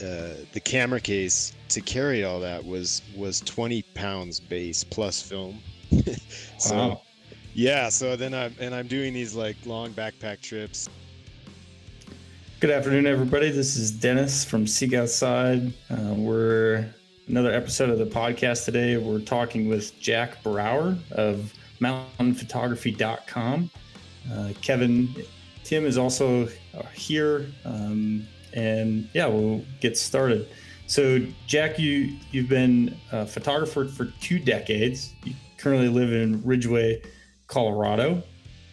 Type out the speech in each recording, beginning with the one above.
uh, the camera case to carry all that was was 20 pounds base plus film. so Wow. yeah, so then I'm and I'm doing these like long backpack trips. Good afternoon, everybody. This is Dennis from Seek Outside. Uh, we're another episode of the podcast today. We're talking with Jack Brauer of mountainphotography.com. Uh, Kevin Tim is also here. Um, and yeah, we'll get started. So, Jack, you you've been a photographer for two decades. You currently live in Ridgway, Colorado,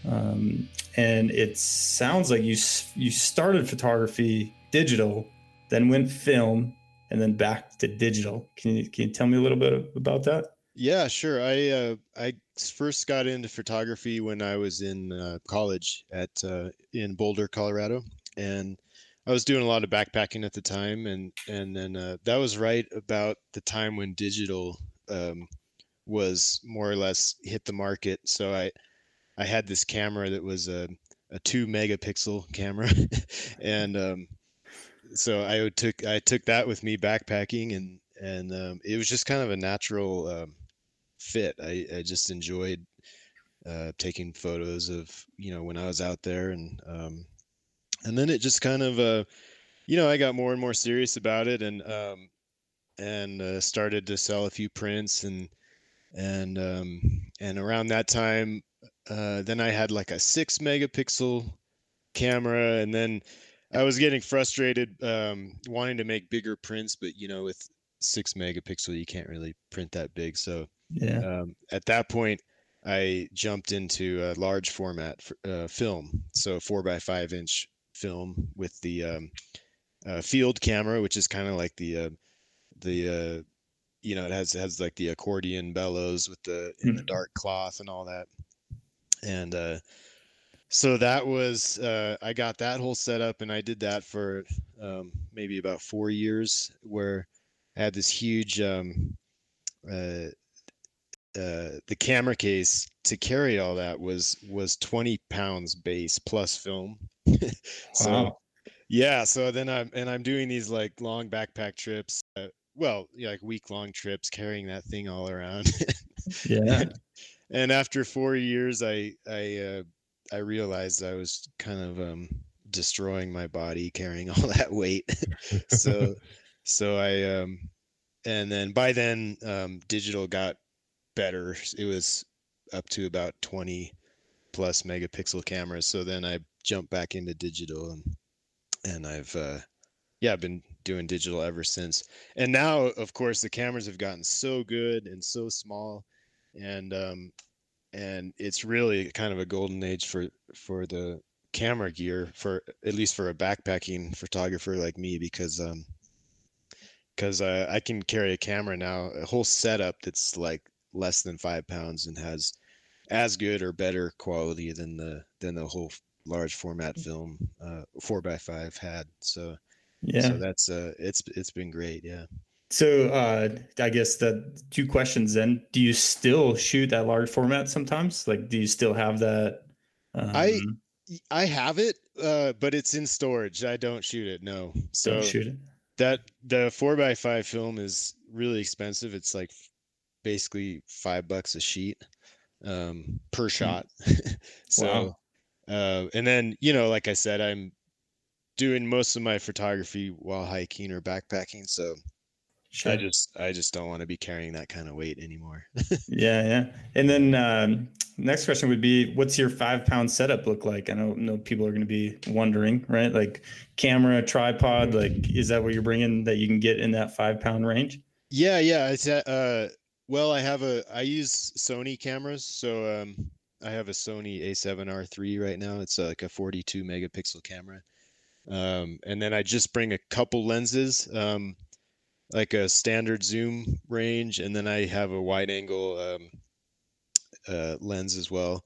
um, and it sounds like you you started photography digital, then went film, and then back to digital. Can you can you tell me a little bit about that? Yeah, sure. I uh, I first got into photography when I was in uh, college at uh, in Boulder, Colorado, and I was doing a lot of backpacking at the time, and and then uh, that was right about the time when digital um, was more or less hit the market. So I I had this camera that was a a two megapixel camera, and um, so I took I took that with me backpacking, and and um, it was just kind of a natural um, fit. I I just enjoyed uh, taking photos of you know when I was out there, and um, and then it just kind of uh, you know I got more and more serious about it, and um, and uh, started to sell a few prints, and and um, and around that time, uh, then I had like a six megapixel camera, and then I was getting frustrated um, wanting to make bigger prints, but you know with six megapixel you can't really print that big, so Yeah, um, at that point i jumped into a large format f- uh, film. So four by five inch film with the um, uh, field camera which is kind of like the uh, the uh, you know it has has like the accordion bellows with the in the Mhm. dark cloth and all that and uh so that was uh i got that whole setup and i did that for um maybe about four years where i had this huge um uh uh, the camera case to carry all that was was 20 pounds base plus film. So Wow. yeah so then i'm and i'm doing these like long backpack trips uh, well yeah, like week long trips carrying that thing all around. Yeah, and after four years i i uh, i realized i was kind of um destroying my body carrying all that weight. So so i um and then by then um digital got better. It was up to about 20 plus megapixel cameras. So then i jumped back into digital and and i've uh yeah i've been doing digital ever since. And now of course the cameras have gotten so good and so small and um and it's really kind of a golden age for for the camera gear for at least for a backpacking photographer like me because um because uh, I can carry a camera now, a whole setup that's like less than five pounds and has as good or better quality than the than the whole large format film uh, four by five had. So yeah. so that's uh it's it's been great. Yeah. So uh, I guess the two questions then: Do you still shoot that large format sometimes? Like, do you still have that? Um, I have it, uh, but it's in storage. I don't shoot it. No. So don't shoot it. that the four by five film is really expensive. It's like basically five bucks a sheet um, per shot. so, uh, and then you know, like I said, I'm doing most of my photography while hiking or backpacking. So Sure. I just I just don't want to be carrying that kind of weight anymore. yeah, yeah. And then um, next question would be, what's your five pound setup look like? I know, know people are going to be wondering, right? Like camera, tripod, like is that what you're bringing that you can get in that five pound range? Yeah, yeah. It's uh well, I have a I use Sony cameras, so um I have a Sony A7R3 right now. It's like a 42 megapixel camera. Um and then I just bring a couple lenses, um like a standard zoom range and then I have a wide angle um uh lens as well.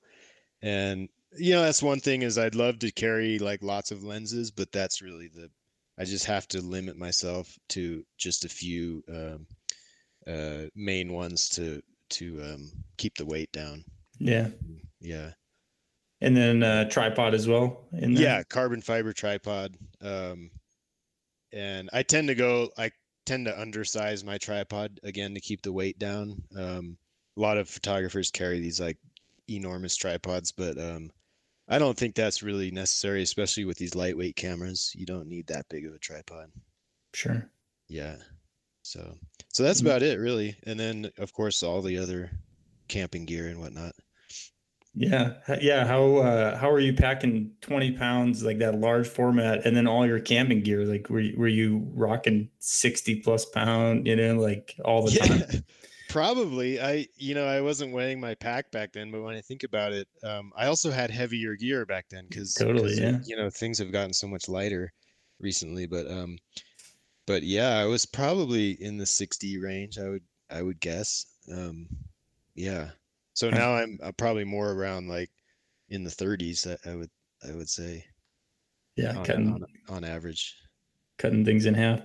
And you know, that's one thing is I'd love to carry like lots of lenses, but that's really the I just have to limit myself to just a few um uh, main ones to to um, keep the weight down. Yeah. Yeah, And then uh, tripod as well. Yeah, carbon fiber tripod. Um, and I tend to go. I tend to undersize my tripod again to keep the weight down. Um, a lot of photographers carry these like enormous tripods, but um, I don't think that's really necessary, especially with these lightweight cameras. You don't need that big of a tripod. Sure. Yeah. So so that's Mm. about it really. And then of course all the other camping gear and whatnot. Yeah, yeah. How uh, how are you packing twenty pounds like that large format, and then all your camping gear? Like, were you, were you rocking sixty plus pound? You know, like all the time. Probably. I you know, I wasn't weighing my pack back then, but when I think about it, um, I also had heavier gear back then because Totally, yeah. you know, things have gotten so much lighter recently. But um but yeah, I was probably in the 60 range, I would I would guess. Um yeah. So now I'm probably more around like in the 30s, I, I would I would say Yeah, on, cutting on, on average. cutting things in half.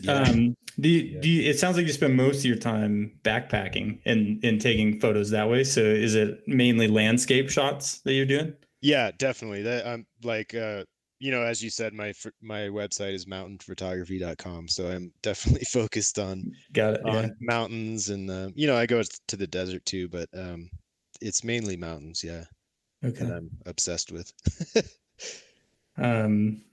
Yeah. Um, do you, Yeah. do you, it sounds like you spend most of your time backpacking and and taking photos that way. So is it mainly landscape shots that you're doing? Yeah, definitely. That I'm like uh you know, as you said, my my website is mountainphotography.com, so I'm definitely focused on Got it. on Yeah. mountains and uh, you know, I go to the desert too, but um it's mainly mountains, yeah, Okay. that I'm obsessed with. Um,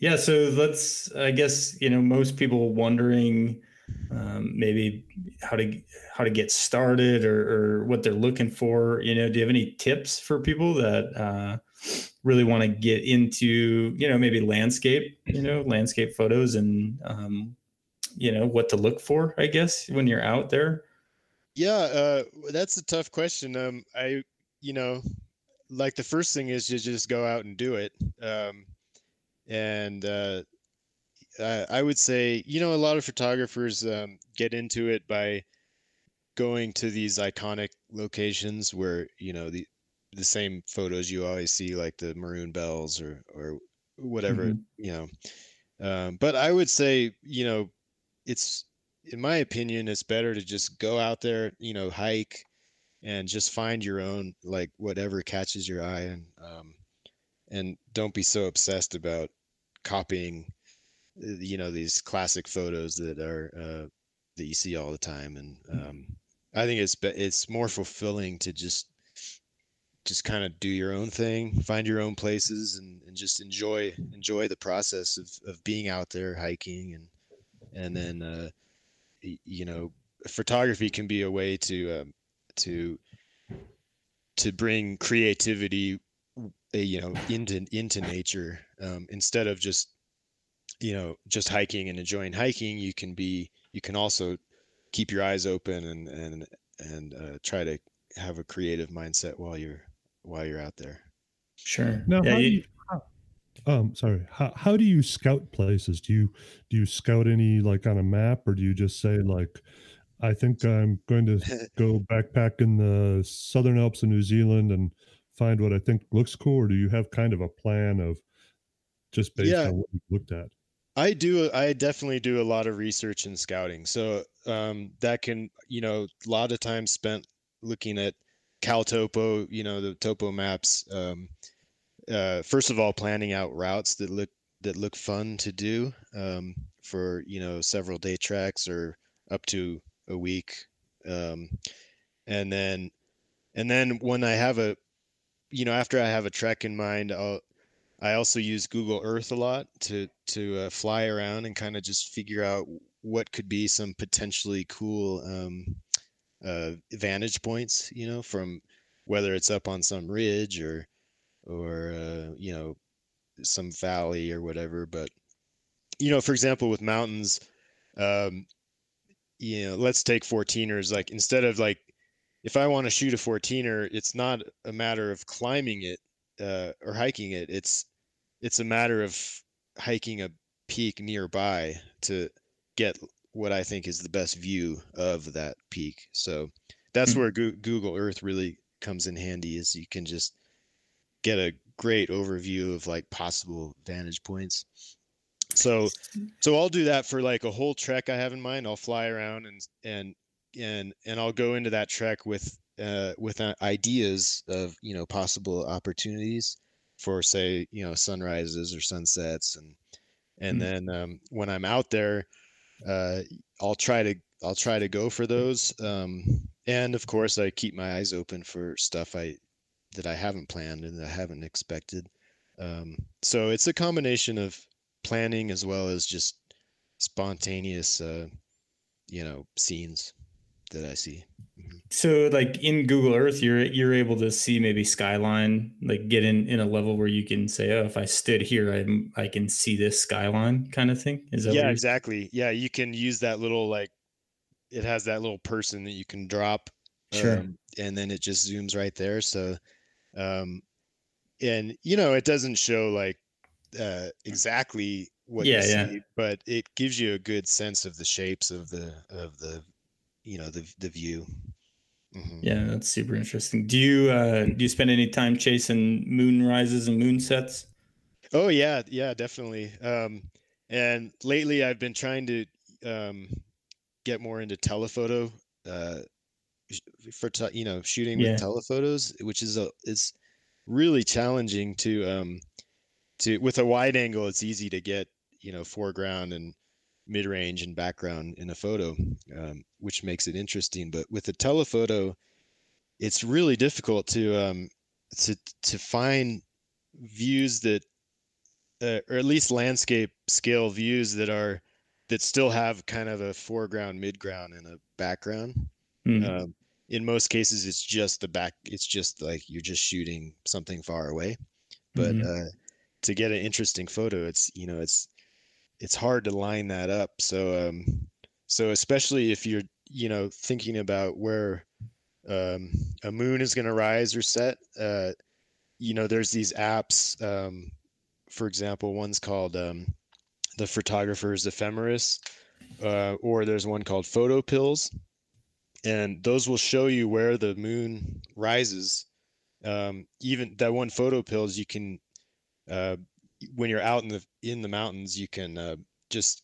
yeah, so let's. I guess you know most people wondering um, maybe how to how to get started or, or what they're looking for. You know, do you have any tips for people that uh, really want to get into you know maybe landscape, you know, landscape photos and um, you know what to look for? I guess when you're out there. Yeah, uh that's a tough question. Um I you know, like the first thing is to just go out and do it. Um and uh I, I would say, you know, a lot of photographers um, get into it by going to these iconic locations where, you know, the the same photos you always see, like the maroon bells or or whatever, Mhm. you know. Um, but I would say, you know, it's in my opinion, it's better to just go out there, you know, hike and just find your own, like whatever catches your eye and um, and don't be so obsessed about copying uh, you know these classic photos that are uh, that you see all the time and um, i think it's it's more fulfilling to just just kind of do your own thing find your own places and, and just enjoy enjoy the process of, of being out there hiking and and then uh, you know photography can be a way to um, to to bring creativity uh, you know into into nature. Um, instead of just you know just hiking and enjoying hiking you can be you can also keep your eyes open and and and uh, try to have a creative mindset while you're while you're out there Sure. Now, Yeah, how do you- you, how, um, sorry, how, how do you scout places? Do you do you scout any like on a map, or do you just say like, I think I'm going to go backpack in the Southern Alps of New Zealand and find what I think looks cool, or do you have kind of a plan of just based Yeah. on what you looked at? I do. I definitely do a lot of research and scouting. So um, that can, you know, a lot of time spent looking at CalTopo, you know, the topo maps. Um, uh, first of all, planning out routes that look that look fun to do um, for you know several day tracks or up to a week, um, and then and then when I have a, you know, after I have a trek in mind, I'll I also use Google Earth a lot to to uh, fly around and kind of just figure out what could be some potentially cool um, uh, vantage points, you know, from whether it's up on some ridge or or uh, you know some valley or whatever. But you know, for example, with mountains, um, you know, let's take 14ers. Like instead of like, if I want to shoot a 14er, it's not a matter of climbing it uh, or hiking it. It's it's a matter of hiking a peak nearby to get what I think is the best view of that peak. So that's Hmm. where Goo- Google Earth really comes in handy is you can just get a great overview of like possible vantage points. So so I'll do that for like a whole trek I have in mind. I'll fly around and and and and I'll go into that trek with uh with uh, ideas of, you know, possible opportunities for say, you know, sunrises or sunsets and and Mm. then um, when I'm out there, uh, I'll try to I'll try to go for those. Um, and of course, I keep my eyes open for stuff I that I haven't planned and I haven't expected. Um, so it's a combination of planning as well as just spontaneous, uh, you know, scenes that I see. So like in Google Earth, you're you're able to see maybe skyline, like get in in a level where you can say, oh, if I stood here, I I can see this skyline kind of thing. Is that yeah exactly yeah you can use that little like it has that little person that you can drop Sure. um, and then it just zooms right there so um and you know it doesn't show like uh exactly what Yeah, you yeah. see but it gives you a good sense of the shapes of the of the you know the the view Mhm. Yeah, that's super interesting. Do you uh do you spend any time chasing moon rises and moon sets? Oh yeah, yeah, definitely. Um, and lately I've been trying to um, get more into telephoto uh, for te- you know shooting Yeah. with telephotos, which is a is really challenging to um to with a wide angle. It's easy to get you know foreground and mid range and background in a photo, um, which makes it interesting. But with a telephoto, it's really difficult to um to to find views that uh, or at least landscape scale views that are that still have kind of a foreground midground and a background Hmm. um, in most cases it's just the back it's just like you're just shooting something far away but Mhm. uh, to get an interesting photo it's you know it's it's hard to line that up so um so especially if you're you know thinking about where um a moon is going to rise or set uh you know there's these apps um for example one's called um the photographer's ephemeris uh, or there's one called photo pills and those will show you where the moon rises um, even that one photo pills you can uh, when you're out in the in the mountains you can uh, just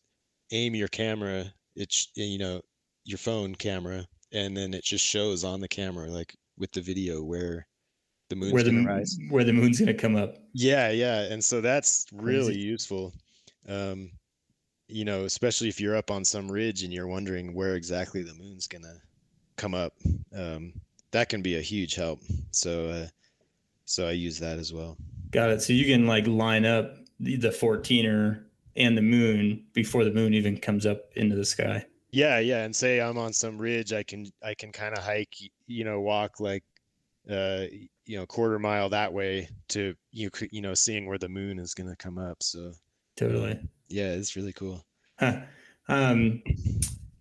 aim your camera it's you know your phone camera and then it just shows on the camera like with the video where the moon's where the gonna rise where the moon's gonna come up. yeah, yeah, and so that's really Crazy. useful. Um, you know, especially if you're up on some ridge and you're wondering where exactly the moon's gonna come up. Um, that can be a huge help. So, uh, so I use that as well. Got it. So you can like line up the, the 14er and the moon before the moon even comes up into the sky. Yeah, yeah, and say I'm on some ridge, I can I can kind of hike, you know, walk like, uh, you know, quarter mile that way to you you know seeing where the moon is gonna come up. So Totally. yeah, it's really cool. Huh. Um,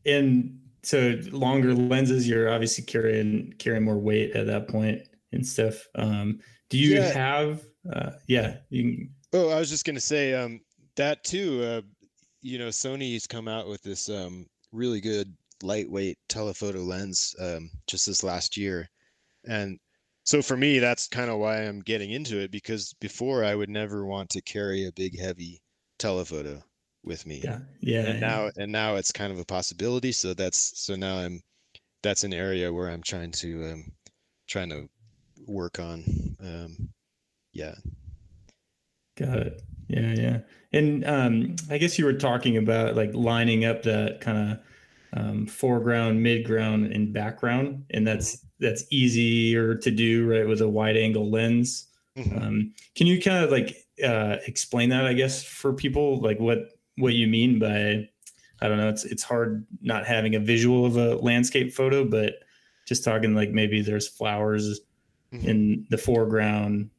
and so longer lenses, you're obviously carrying carrying more weight at that point and stuff. Um, do you Yeah. have? Uh, yeah, you can, Oh, I was just gonna say um, that too. Uh, you know, Sony's come out with this um, really good lightweight telephoto lens um, just this last year, and so for me, that's kind of why I'm getting into it because before I would never want to carry a big heavy telephoto with me, yeah, yeah. and yeah. now and now it's kind of a possibility. So that's so now I'm that's an area where I'm trying to um, trying to work on. Um, yeah. Got it. Yeah, yeah. And um, I guess you were talking about like lining up that kind of um, foreground, midground, and background, and that's that's easier to do right with a wide angle lens. Mhm. Um, can you kind of like uh, explain that? I guess for people like what what you mean by I don't know. It's it's hard not having a visual of a landscape photo, but just talking like maybe there's flowers Mhm. in the foreground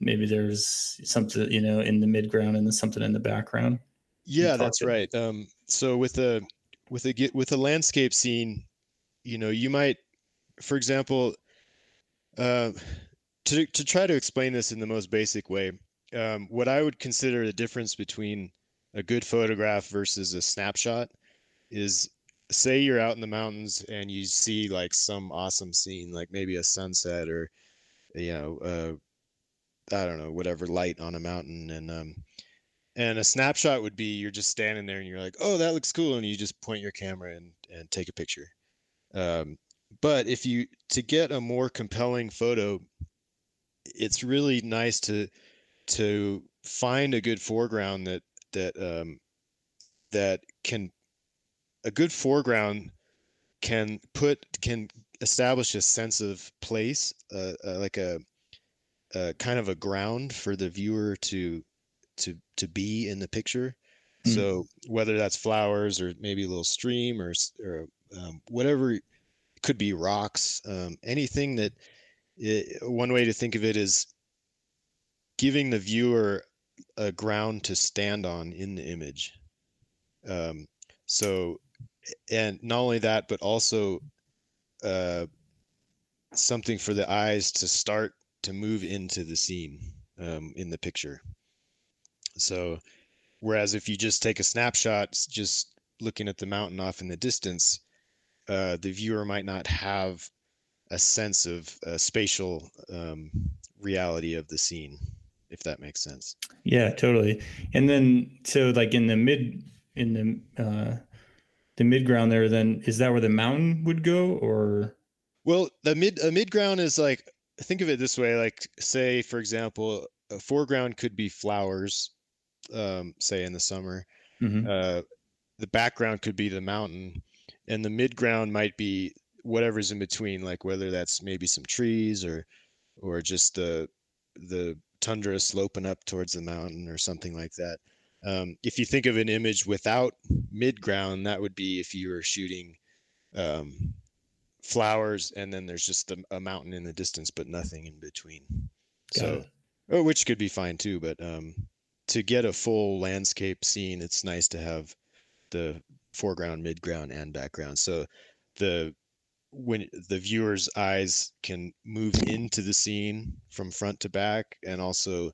maybe there's something you know in the midground and then something in the background Yeah, that's right. Um, so with a with a with a landscape scene, you know, you might, for example, uh, to to try to explain this in the most basic way, um, what I would consider the difference between a good photograph versus a snapshot is, say you're out in the mountains and you see like some awesome scene, like maybe a sunset or, you know, uh, I don't know, whatever light on a mountain, and um, and a snapshot would be you're just standing there and you're like, oh, that looks cool, and you just point your camera and and take a picture. Um, but if you to get a more compelling photo, it's really nice to to find a good foreground that that um, that can a good foreground can put can establish a sense of place, uh, uh, like a, a kind of a ground for the viewer to to to be in the picture. Mm. So whether that's flowers or maybe a little stream or or um, whatever, could be rocks, um, anything that. It, one way to think of it is giving the viewer a ground to stand on in the image. Um, so, and not only that, but also uh, something for the eyes to start to move into the scene um, in the picture. So, whereas if you just take a snapshot, just looking at the mountain off in the distance, uh, the viewer might not have a sense of uh, spatial um, reality of the scene, if that makes sense. Yeah, totally. And then, so like in the mid, in the uh, the mid ground there, then is that where the mountain would go, or? Well, the mid a mid ground is like think of it this way: like say, for example, a foreground could be flowers, um, say in the summer. Mm-hmm. Uh, the background could be the mountain, and the mid ground might be whatever's in between, like whether that's maybe some trees or or just the the tundra sloping up towards the mountain or something like that. Um, if you think of an image without mid ground, that would be if you were shooting um, flowers and then there's just a, a, mountain in the distance, but nothing in between. Got so, oh, which could be fine too. But um, to get a full landscape scene, it's nice to have the foreground, mid ground, and background. So the when the viewer's eyes can move into the scene from front to back and also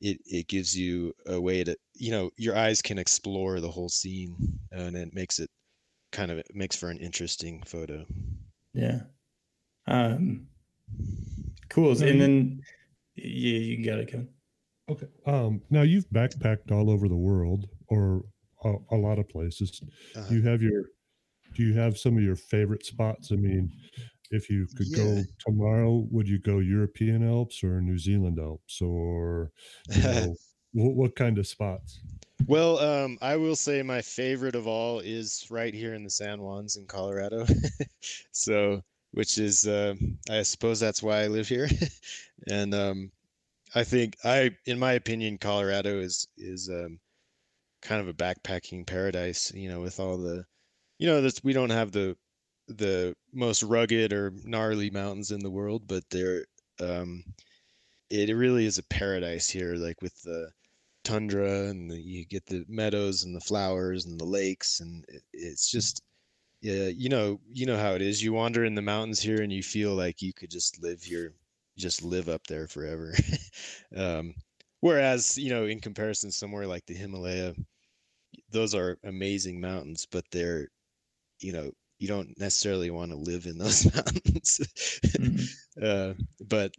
it it gives you a way to you know your eyes can explore the whole scene and it makes it kind of it makes for an interesting photo yeah um cool and then yeah you got it Kevin. okay um now you've backpacked all over the world or a, a lot of places uh-huh. you have your do you have some of your favorite spots? I mean, if you could yeah. go tomorrow, would you go European Alps or New Zealand Alps or you know, what, what, kind of spots? Well, um, I will say my favorite of all is right here in the San Juans in Colorado. so, which is, uh, I suppose that's why I live here. and um, I think I, in my opinion, Colorado is is um, kind of a backpacking paradise. You know, with all the you know that we don't have the the most rugged or gnarly mountains in the world, but they're um, it really is a paradise here. Like with the tundra and the, you get the meadows and the flowers and the lakes, and it, it's just yeah, you know, you know how it is. You wander in the mountains here, and you feel like you could just live here, just live up there forever. um, whereas, you know, in comparison, somewhere like the Himalaya, those are amazing mountains, but they're you know you don't necessarily want to live in those mountains. Mm-hmm. uh, but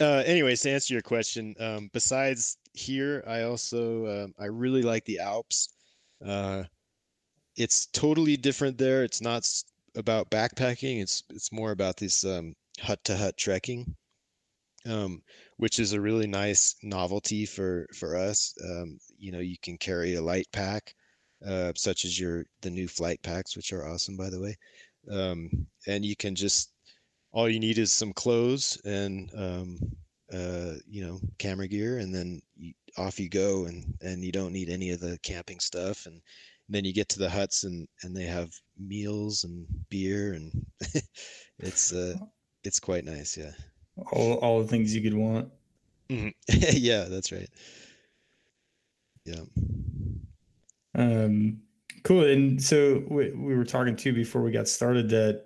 uh, anyways to answer your question um, besides here i also um, i really like the alps. Uh, it's totally different there. It's not about backpacking. It's it's more about this um, hut to hut trekking um, which is a really nice novelty for for us. Um, you know you can carry a light pack uh, such as your the new flight packs, which are awesome by the way. Um, and you can just all you need is some clothes and um, uh, you know camera gear, and then you, off you go, and and you don't need any of the camping stuff. And, and then you get to the huts, and and they have meals and beer, and it's uh, it's quite nice, yeah. All all the things you could want. Mm-hmm. yeah, that's right. Yeah. Um, cool. And so we, we were talking too before we got started that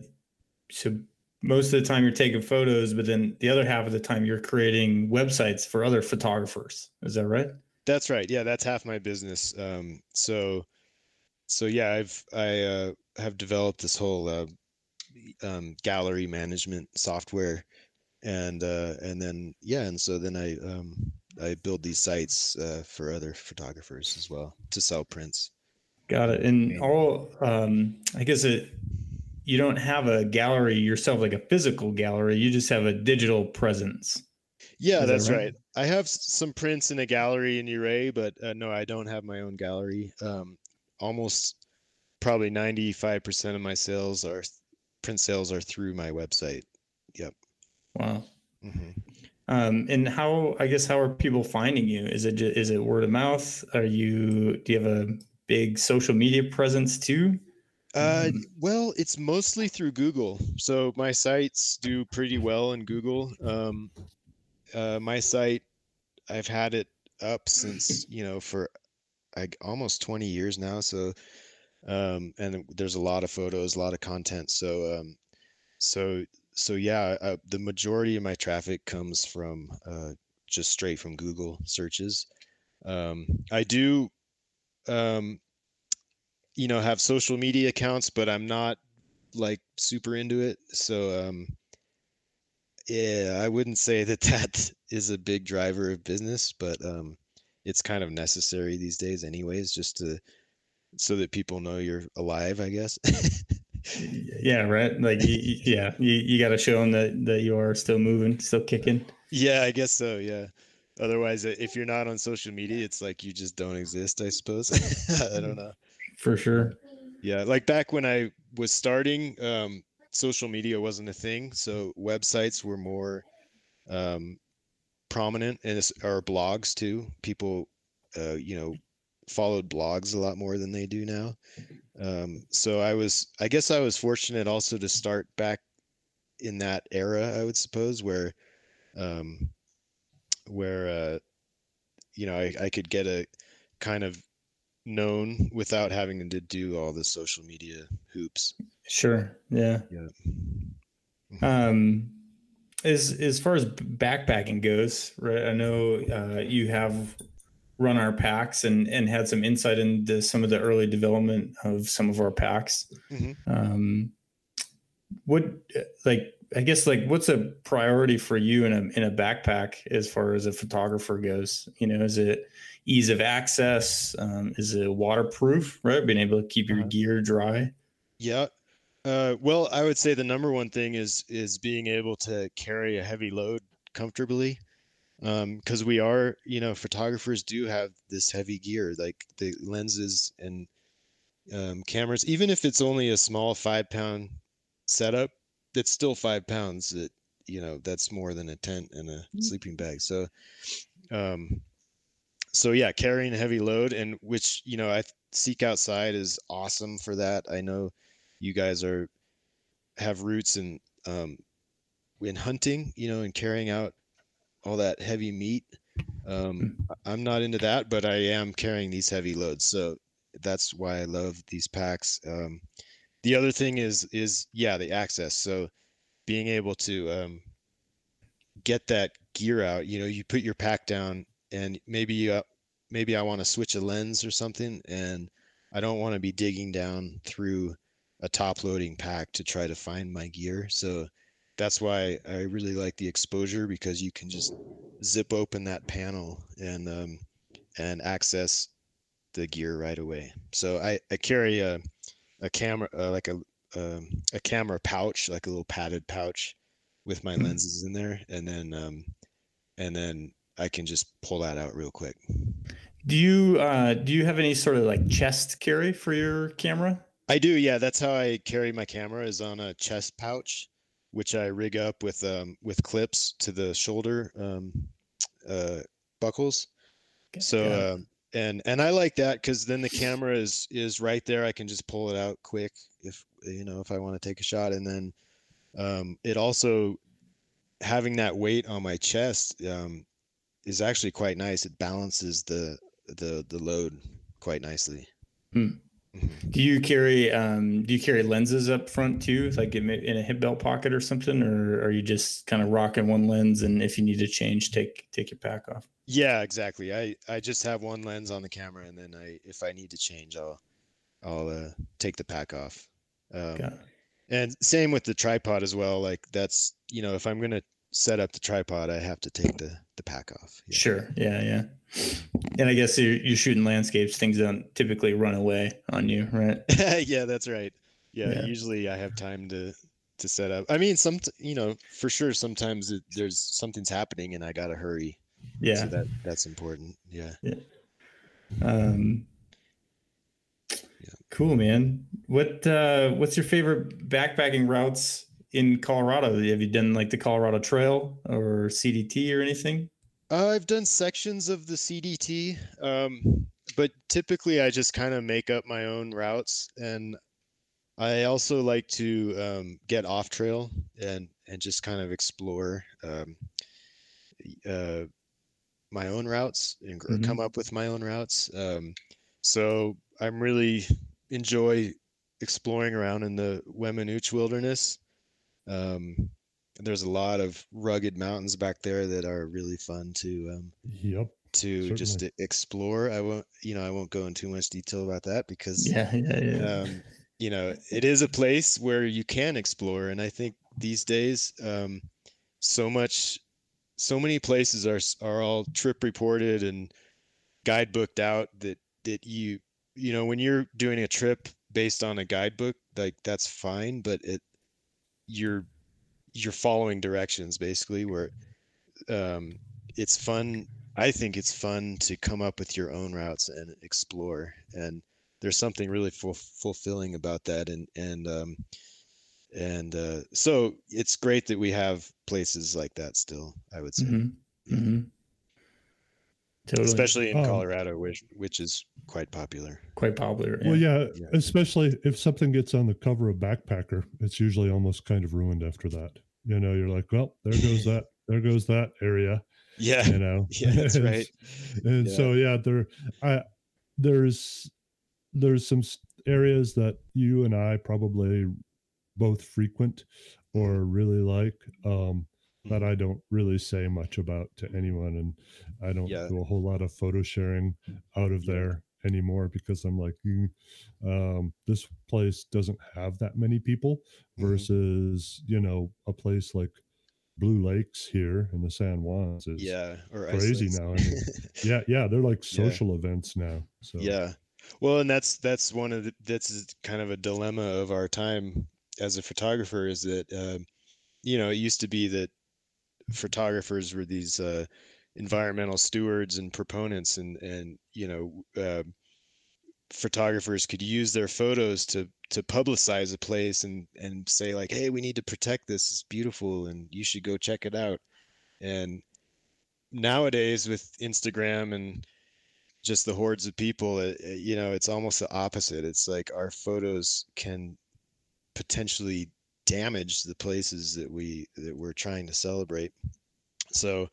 so most of the time you're taking photos, but then the other half of the time you're creating websites for other photographers. Is that right? That's right. Yeah, that's half my business. Um, so, so yeah, I've I uh, have developed this whole uh, um, gallery management software, and uh, and then yeah, and so then I um, I build these sites uh, for other photographers as well to sell prints. Got it. And all, um, I guess it, you don't have a gallery yourself, like a physical gallery. You just have a digital presence. Yeah, Is that's that right? right? I have some prints in a gallery in Ouray, but uh, no, I don't have my own gallery. Um, almost probably 95% of my sales are print sales are through my website. Yep. Wow. Mm-hmm. Um, and how, I guess, how are people finding you? Is it, is it word of mouth? Are you, do you have a big social media presence too? Uh, mm-hmm. well, it's mostly through Google. So my sites do pretty well in Google. Um, uh, my site, I've had it up since you know for like almost 20 years now. So, um, and there's a lot of photos, a lot of content. So, um, so so yeah, uh, the majority of my traffic comes from uh, just straight from Google searches. Um, I do, um, you know, have social media accounts, but I'm not like super into it. So um, yeah, I wouldn't say that that is a big driver of business, but um, it's kind of necessary these days, anyways, just to so that people know you're alive, I guess. yeah, right. Like, yeah, you, you got to show them that that you are still moving, still kicking. Yeah, I guess so. Yeah. Otherwise, if you're not on social media, it's like you just don't exist. I suppose. I don't know. For sure. Yeah, like back when I was starting, um, social media wasn't a thing, so websites were more um, prominent, and or blogs too. People, uh, you know, followed blogs a lot more than they do now. Um, so I was, I guess I was fortunate also to start back in that era, I would suppose, where, um, where, uh, you know, I, I could get a kind of known without having to do all the social media hoops. Sure. Yeah. Yeah. Mm-hmm. Um, as as far as backpacking goes, right? I know uh, you have run our packs and and had some insight into some of the early development of some of our packs. Mm-hmm. Um, what like I guess like what's a priority for you in a in a backpack as far as a photographer goes? You know, is it ease of access? Um, is it waterproof? Right, being able to keep your uh-huh. gear dry. Yeah. Uh, well, I would say the number one thing is is being able to carry a heavy load comfortably because um, we are you know photographers do have this heavy gear like the lenses and um, cameras even if it's only a small five pound setup that's still five pounds that you know that's more than a tent and a mm-hmm. sleeping bag so um so yeah carrying a heavy load and which you know i seek outside is awesome for that i know you guys are have roots in um in hunting you know and carrying out all that heavy meat. Um, hmm. I'm not into that, but I am carrying these heavy loads, so that's why I love these packs. Um, the other thing is is yeah the access. So being able to um, get that gear out. You know, you put your pack down, and maybe uh, maybe I want to switch a lens or something, and I don't want to be digging down through a top loading pack to try to find my gear. So that's why I really like the exposure because you can just zip open that panel and um, and access the gear right away. So I, I carry a a camera uh, like a um, a camera pouch, like a little padded pouch with my hmm. lenses in there, and then um, and then I can just pull that out real quick. Do you uh, do you have any sort of like chest carry for your camera? I do, yeah. That's how I carry my camera is on a chest pouch which I rig up with um, with clips to the shoulder um, uh, buckles. So yeah. Um, and and I like that because then the camera is is right there. I can just pull it out quick if you know if I want to take a shot, and then um, it also having that weight on my chest um, is actually quite nice. It balances the the the load quite nicely. Hmm. Do you carry um, do you carry lenses up front too, like in a hip belt pocket or something, or are you just kind of rocking one lens and if you need to change, take take your pack off? Yeah, exactly. I I just have one lens on the camera, and then I if I need to change, I'll I'll uh, take the pack off. Um, and same with the tripod as well. Like that's you know if I'm gonna set up the tripod, I have to take the the pack off. Yeah. Sure. Yeah. Yeah. And I guess you're, you're shooting landscapes. Things don't typically run away on you, right? yeah, that's right. Yeah, yeah, Usually I have time to to set up. I mean, some you know for sure. Sometimes it, there's something's happening and I gotta hurry. Yeah. So that that's important. Yeah. Yeah. Um. Cool, man. What uh, what's your favorite backpacking routes in Colorado? Have you done like the Colorado Trail or CDT or anything? Uh, I've done sections of the CDT, um, but typically I just kind of make up my own routes, and I also like to um, get off trail and and just kind of explore um, uh, my own routes and mm-hmm. come up with my own routes. Um, so I'm really enjoy exploring around in the Weminuche Wilderness. Um, there's a lot of rugged mountains back there that are really fun to um, yep to certainly. just explore. I won't you know I won't go into too much detail about that because yeah yeah yeah. Um, you know it is a place where you can explore, and I think these days um, so much so many places are are all trip reported and guidebooked out that that you you know when you're doing a trip based on a guidebook like that's fine but it you're you're following directions basically where um it's fun i think it's fun to come up with your own routes and explore and there's something really ful- fulfilling about that and and um and uh so it's great that we have places like that still i would say mm-hmm. Mm-hmm. Totally. especially in um, colorado which which is quite popular. Quite popular. Yeah. Well, yeah, yeah, especially if something gets on the cover of Backpacker, it's usually almost kind of ruined after that. You know, you're like, well, there goes that, there goes that area. Yeah, you know, yeah, that's right. and yeah. so, yeah, there, I, there's, there's some areas that you and I probably both frequent or really like. Um, that mm-hmm. I don't really say much about to anyone, and I don't yeah. do a whole lot of photo sharing out of there anymore because I'm like, mm, um, this place doesn't have that many people mm-hmm. versus, mm-hmm. you know, a place like Blue Lakes here in the San Juans is yeah, or crazy now. I mean, yeah, yeah, they're like social yeah. events now. So yeah, well, and that's that's one of the that's kind of a dilemma of our time as a photographer is that uh, you know it used to be that photographers were these uh, environmental stewards and proponents and and you know uh, photographers could use their photos to to publicize a place and and say like hey we need to protect this. It's beautiful and you should go check it out. And nowadays with instagram and just the hordes of people it, it, you know it's almost the opposite. It's like our photos can potentially damage the places that we that we're trying to celebrate so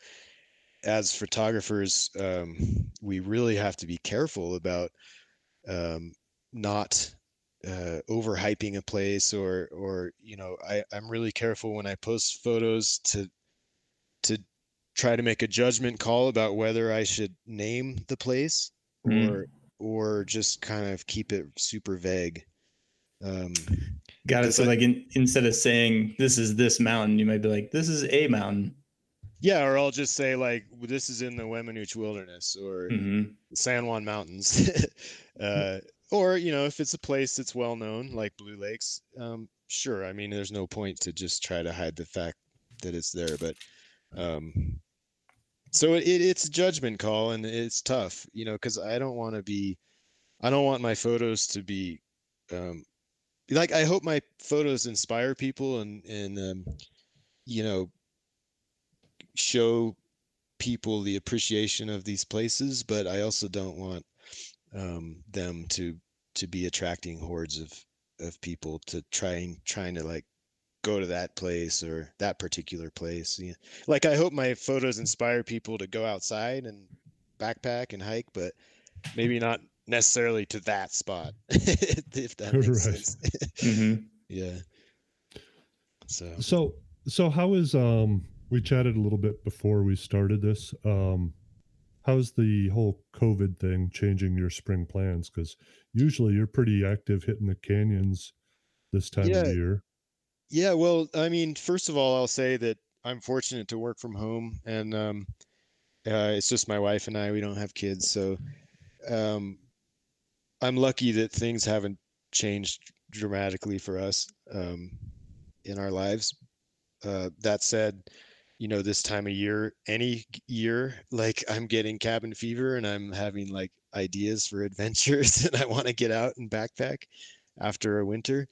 as photographers, um, we really have to be careful about um, not uh, overhyping a place or or you know I, I'm really careful when I post photos to to try to make a judgment call about whether I should name the place mm. or or just kind of keep it super vague. Um, Got it. So, like, in, instead of saying this is this mountain, you might be like, this is a mountain. Yeah, or I'll just say like this is in the Weminuche Wilderness or mm-hmm. San Juan Mountains, uh, or you know if it's a place that's well known like Blue Lakes, um, sure. I mean, there's no point to just try to hide the fact that it's there, but um, so it, it's a judgment call and it's tough, you know, because I don't want to be, I don't want my photos to be, um, like I hope my photos inspire people and and um, you know show people the appreciation of these places, but I also don't want um, them to to be attracting hordes of of people to trying trying to like go to that place or that particular place. Yeah. Like I hope my photos inspire people to go outside and backpack and hike, but maybe not necessarily to that spot. if that makes right. sense. mm-hmm. Yeah. So so so how is um we chatted a little bit before we started this. Um, how's the whole COVID thing changing your spring plans? Because usually you're pretty active hitting the canyons this time yeah. of year. Yeah, well, I mean, first of all, I'll say that I'm fortunate to work from home, and um, uh, it's just my wife and I. We don't have kids, so um, I'm lucky that things haven't changed dramatically for us um, in our lives. Uh, that said, you know this time of year any year like i'm getting cabin fever and i'm having like ideas for adventures and I want to get out and backpack after a winter.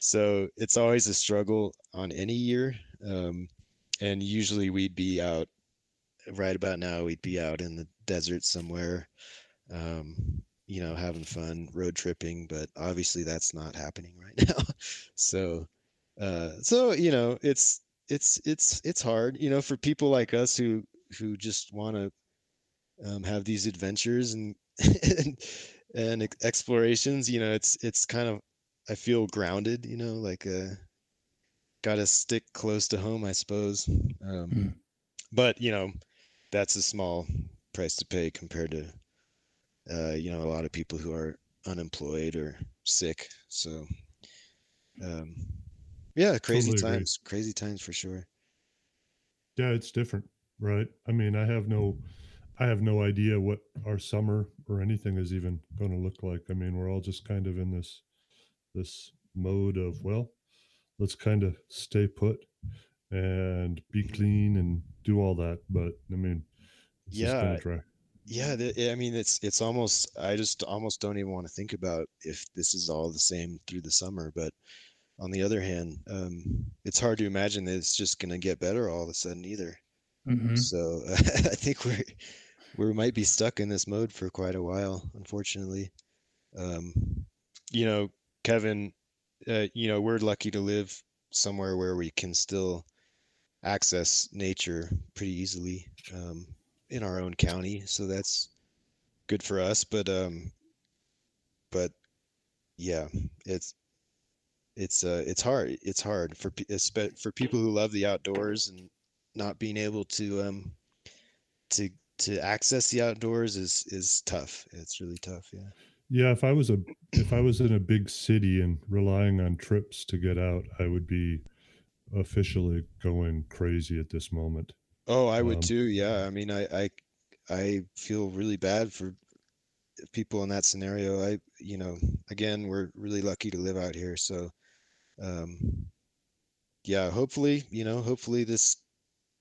So it's always a struggle on any year. Um, and usually we'd be out right about now, we'd be out in the desert somewhere, um, you know, having fun, road tripping, but obviously that's not happening right now. so, uh, so, you know, it's, it's, it's, it's hard, you know, for people like us who, who just want to um, have these adventures and, and, and explorations, you know, it's, it's kind of, I feel grounded, you know, like, uh, got to stick close to home, I suppose. Um, mm. But you know, that's a small price to pay compared to, uh, you know, a lot of people who are unemployed or sick. So, um, yeah, crazy totally times, agree. crazy times for sure. Yeah, it's different, right? I mean, I have no, I have no idea what our summer or anything is even going to look like. I mean, we're all just kind of in this, this mode of well, let's kind of stay put and be clean and do all that. But I mean, yeah, yeah. I mean, it's it's almost. I just almost don't even want to think about if this is all the same through the summer. But on the other hand, um, it's hard to imagine that it's just going to get better all of a sudden either. Mm-hmm. So uh, I think we're we might be stuck in this mode for quite a while, unfortunately. Um, you know, Kevin, uh, you know, we're lucky to live somewhere where we can still access nature pretty easily um, in our own county. So that's good for us. But um, but yeah, it's it's uh it's hard. It's hard for for people who love the outdoors and not being able to um to to access the outdoors is is tough. It's really tough. Yeah. Yeah, if I was a if I was in a big city and relying on trips to get out, I would be officially going crazy at this moment. Oh, I would um, too. Yeah, I mean, I, I I feel really bad for people in that scenario. I, you know, again, we're really lucky to live out here. So, um, yeah, hopefully, you know, hopefully this,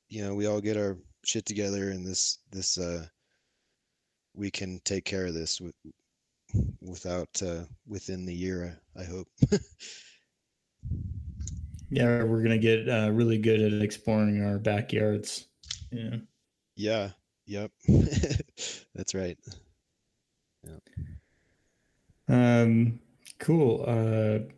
you know, we all get our shit together and this, this, uh, we can take care of this with, without uh, within the year. I hope. yeah, we're gonna get uh, really good at exploring our backyards. Yeah. Yeah. Yep. That's right. Yeah. Um. Cool. Uh.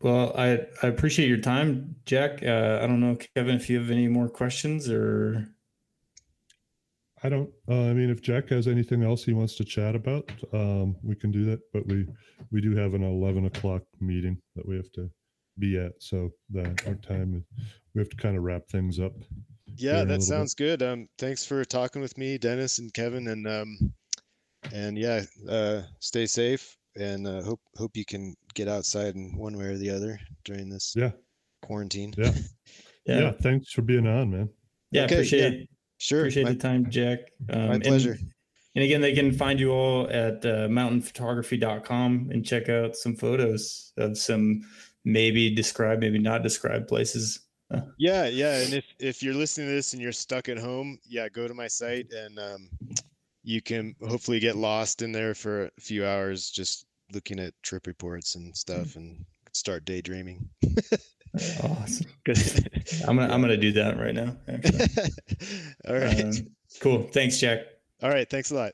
Well, I I appreciate your time, Jack. Uh, I don't know, Kevin, if you have any more questions or. I don't. Uh, I mean, if Jack has anything else he wants to chat about, um, we can do that. But we we do have an eleven o'clock meeting that we have to be at, so that our time we have to kind of wrap things up. Yeah, that sounds bit. good. Um, thanks for talking with me, Dennis and Kevin, and um, and yeah, uh, stay safe, and uh, hope hope you can get outside in one way or the other during this yeah quarantine. Yeah. yeah. yeah. Thanks for being on, man. Yeah, okay, appreciate yeah. it. Sure. Appreciate my, the time, Jack. Um, my pleasure. And, and, again, they can find you all at uh, mountainphotography.com and check out some photos of some maybe describe, maybe not describe places. Yeah, yeah. And if if you're listening to this and you're stuck at home, yeah, go to my site and um, you can hopefully get lost in there for a few hours just looking at trip reports and stuff mm-hmm. and start daydreaming. awesome. Good. I'm gonna I'm gonna do that right now. All right. Um, cool. Thanks, Jack. All right. Thanks a lot.